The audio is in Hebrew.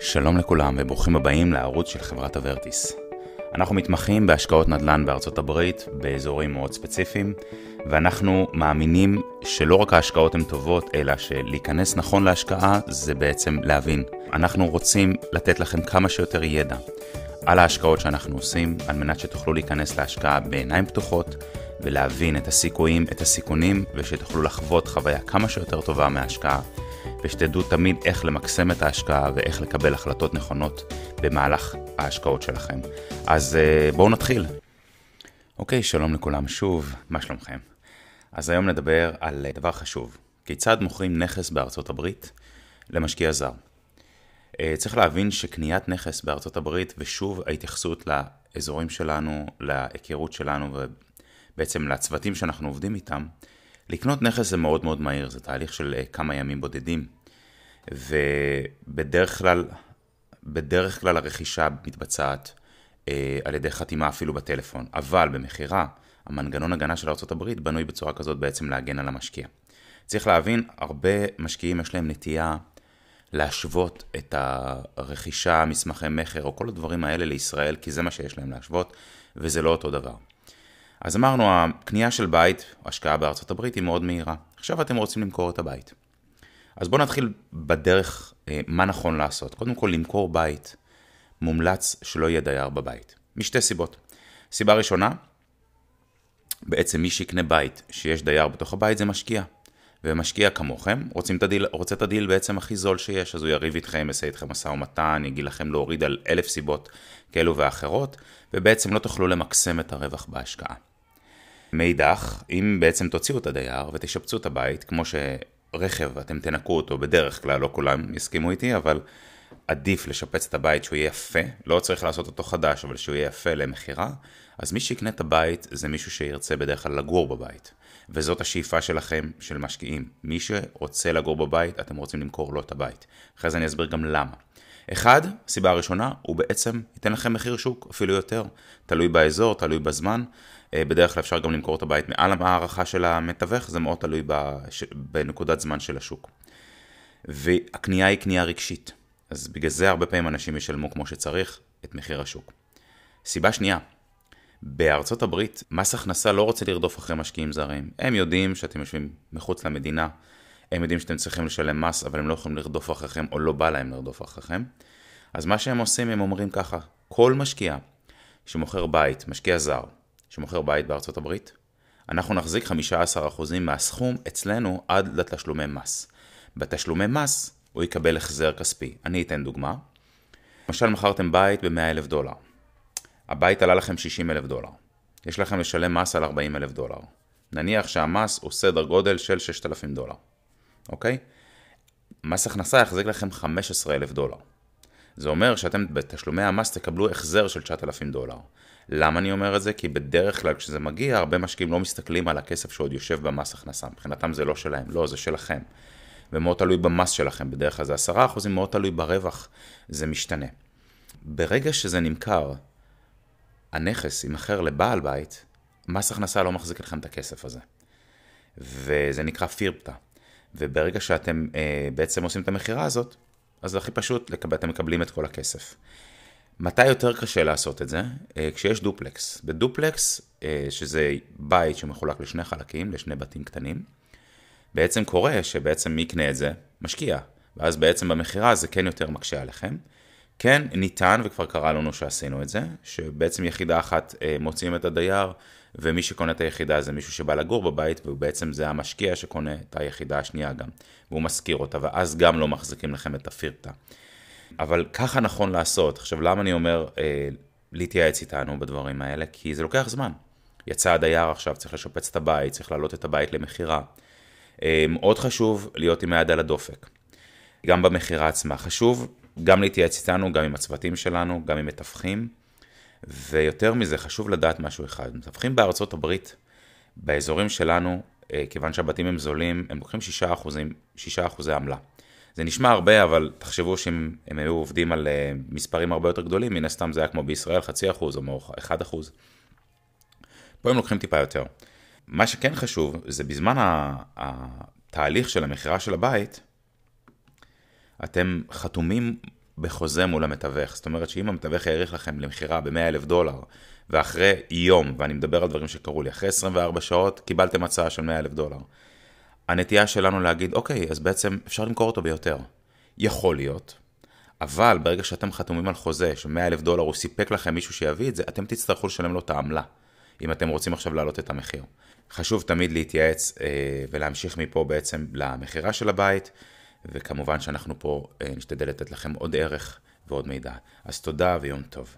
שלום לכולם וברוכים הבאים לערוץ של חברת אברטיס. אנחנו מתמחים בהשקעות נדל"ן בארצות הברית באזורים מאוד ספציפיים, ואנחנו מאמינים שלא רק ההשקעות הן טובות, אלא שלהיכנס נכון להשקעה זה בעצם להבין. אנחנו רוצים לתת לכם כמה שיותר ידע על ההשקעות שאנחנו עושים, על מנת שתוכלו להיכנס להשקעה בעיניים פתוחות ולהבין את הסיכויים, את הסיכונים, ושתוכלו לחוות חוויה כמה שיותר טובה מההשקעה. ושתדעו תמיד איך למקסם את ההשקעה ואיך לקבל החלטות נכונות במהלך ההשקעות שלכם. אז אה, בואו נתחיל. אוקיי, שלום לכולם שוב, מה שלומכם? אז היום נדבר על דבר חשוב, כיצד מוכרים נכס בארצות הברית למשקיע זר. אה, צריך להבין שקניית נכס בארצות הברית, ושוב ההתייחסות לאזורים שלנו, להיכרות שלנו ובעצם לצוותים שאנחנו עובדים איתם, לקנות נכס זה מאוד מאוד מהיר, זה תהליך של אה, כמה ימים בודדים. ובדרך כלל, בדרך כלל הרכישה מתבצעת אה, על ידי חתימה אפילו בטלפון. אבל במכירה, המנגנון הגנה של ארה"ב בנוי בצורה כזאת בעצם להגן על המשקיע. צריך להבין, הרבה משקיעים יש להם נטייה להשוות את הרכישה, מסמכי מכר או כל הדברים האלה לישראל, כי זה מה שיש להם להשוות, וזה לא אותו דבר. אז אמרנו, הקנייה של בית, השקעה בארצות הברית היא מאוד מהירה. עכשיו אתם רוצים למכור את הבית. אז בואו נתחיל בדרך אה, מה נכון לעשות. קודם כל, למכור בית, מומלץ שלא יהיה דייר בבית. משתי סיבות. סיבה ראשונה, בעצם מי שיקנה בית שיש דייר בתוך הבית זה משקיע. ומשקיע כמוכם רוצים את הדיל, רוצה את הדיל בעצם הכי זול שיש, אז הוא יריב איתכם, יעשה איתכם משא ומתן, יגיד לכם להוריד על אלף סיבות כאלו ואחרות, ובעצם לא תוכלו למקסם את הרווח בהשקעה. מאידך, אם בעצם תוציאו את הדייר ותשפצו את הבית, כמו שרכב אתם תנקו אותו בדרך כלל, לא כולם יסכימו איתי, אבל עדיף לשפץ את הבית שהוא יהיה יפה, לא צריך לעשות אותו חדש, אבל שהוא יהיה יפה למכירה, אז מי שיקנה את הבית זה מישהו שירצה בדרך כלל לגור בבית. וזאת השאיפה שלכם, של משקיעים. מי שרוצה לגור בבית, אתם רוצים למכור לו את הבית. אחרי זה אני אסביר גם למה. אחד, הסיבה הראשונה, הוא בעצם ייתן לכם מחיר שוק, אפילו יותר. תלוי באזור, תלוי בזמן. אה, בדרך כלל אפשר גם למכור את הבית מעל ההערכה של המתווך, זה מאוד תלוי בנקודת זמן של השוק. והקנייה היא קנייה רגשית. אז בגלל זה הרבה פעמים אנשים ישלמו כמו שצריך את מחיר השוק. סיבה שנייה, בארצות הברית מס הכנסה לא רוצה לרדוף אחרי משקיעים זרים. הם יודעים שאתם יושבים מחוץ למדינה, הם יודעים שאתם צריכים לשלם מס, אבל הם לא יכולים לרדוף אחריכם, או לא בא להם לרדוף אחריכם. אז מה שהם עושים, הם אומרים ככה, כל משקיע שמוכר בית, משקיע זר, שמוכר בית בארצות הברית, אנחנו נחזיק 15% מהסכום אצלנו עד לתשלומי מס. בתשלומי מס הוא יקבל החזר כספי. אני אתן דוגמה. למשל מכרתם בית ב-100 אלף דולר. הבית עלה לכם 60 אלף דולר. יש לכם לשלם מס על 40 אלף דולר. נניח שהמס הוא סדר גודל של 6,000 דולר, אוקיי? מס הכנסה יחזיק לכם 15 אלף דולר. זה אומר שאתם בתשלומי המס תקבלו החזר של 9,000 דולר. למה אני אומר את זה? כי בדרך כלל כשזה מגיע, הרבה משקיעים לא מסתכלים על הכסף שעוד יושב במס הכנסה. מבחינתם זה לא שלהם, לא, זה שלכם. ומאוד תלוי במס שלכם, בדרך כלל זה 10%, מאוד תלוי ברווח, זה משתנה. ברגע שזה נמכר, הנכס יימכר לבעל בית, מס הכנסה לא מחזיק לכם את הכסף הזה. וזה נקרא פירפטה. וברגע שאתם אה, בעצם עושים את המכירה הזאת, אז זה הכי פשוט, לקבל, אתם מקבלים את כל הכסף. מתי יותר קשה לעשות את זה? אה, כשיש דופלקס. בדופלקס, אה, שזה בית שמחולק לשני חלקים, לשני בתים קטנים, בעצם קורה שבעצם מי יקנה את זה? משקיע. ואז בעצם במכירה זה כן יותר מקשה עליכם. כן, ניתן, וכבר קרה לנו שעשינו את זה, שבעצם יחידה אחת אה, מוציאים את הדייר, ומי שקונה את היחידה זה מישהו שבא לגור בבית, ובעצם זה המשקיע שקונה את היחידה השנייה גם, והוא משכיר אותה, ואז גם לא מחזיקים לכם את הפירטה. אבל ככה נכון לעשות. עכשיו, למה אני אומר אה, להתייעץ איתנו בדברים האלה? כי זה לוקח זמן. יצא הדייר עכשיו, צריך לשפץ את הבית, צריך להעלות את הבית למכירה. אה, מאוד חשוב להיות עם היד על הדופק. גם במכירה עצמה. חשוב גם להתייעץ איתנו, גם עם הצוותים שלנו, גם עם מתווכים, ויותר מזה, חשוב לדעת משהו אחד. מתווכים בארצות הברית, באזורים שלנו, אה, כיוון שהבתים הם זולים, הם לוקחים 6%, 6 אחוזי עמלה. זה נשמע הרבה, אבל תחשבו שאם הם היו עובדים על אה, מספרים הרבה יותר גדולים, מן הסתם זה היה כמו בישראל, חצי אחוז או אחד אחוז. פה הם לוקחים טיפה יותר. מה שכן חשוב, זה בזמן התהליך של המכירה של הבית, אתם חתומים בחוזה מול המתווך. זאת אומרת שאם המתווך העריך לכם למכירה ב-100 אלף דולר, ואחרי יום, ואני מדבר על דברים שקרו לי, אחרי 24 שעות קיבלתם הצעה של 100 אלף דולר. הנטייה שלנו להגיד, אוקיי, אז בעצם אפשר למכור אותו ביותר. יכול להיות, אבל ברגע שאתם חתומים על חוזה של 100 אלף דולר, הוא סיפק לכם מישהו שיביא את זה, אתם תצטרכו לשלם לו את העמלה, אם אתם רוצים עכשיו להעלות את המחיר. חשוב תמיד להתייעץ אה, ולהמשיך מפה בעצם למכירה של הבית, וכמובן שאנחנו פה אה, נשתדל לתת לכם עוד ערך ועוד מידע. אז תודה ויום טוב.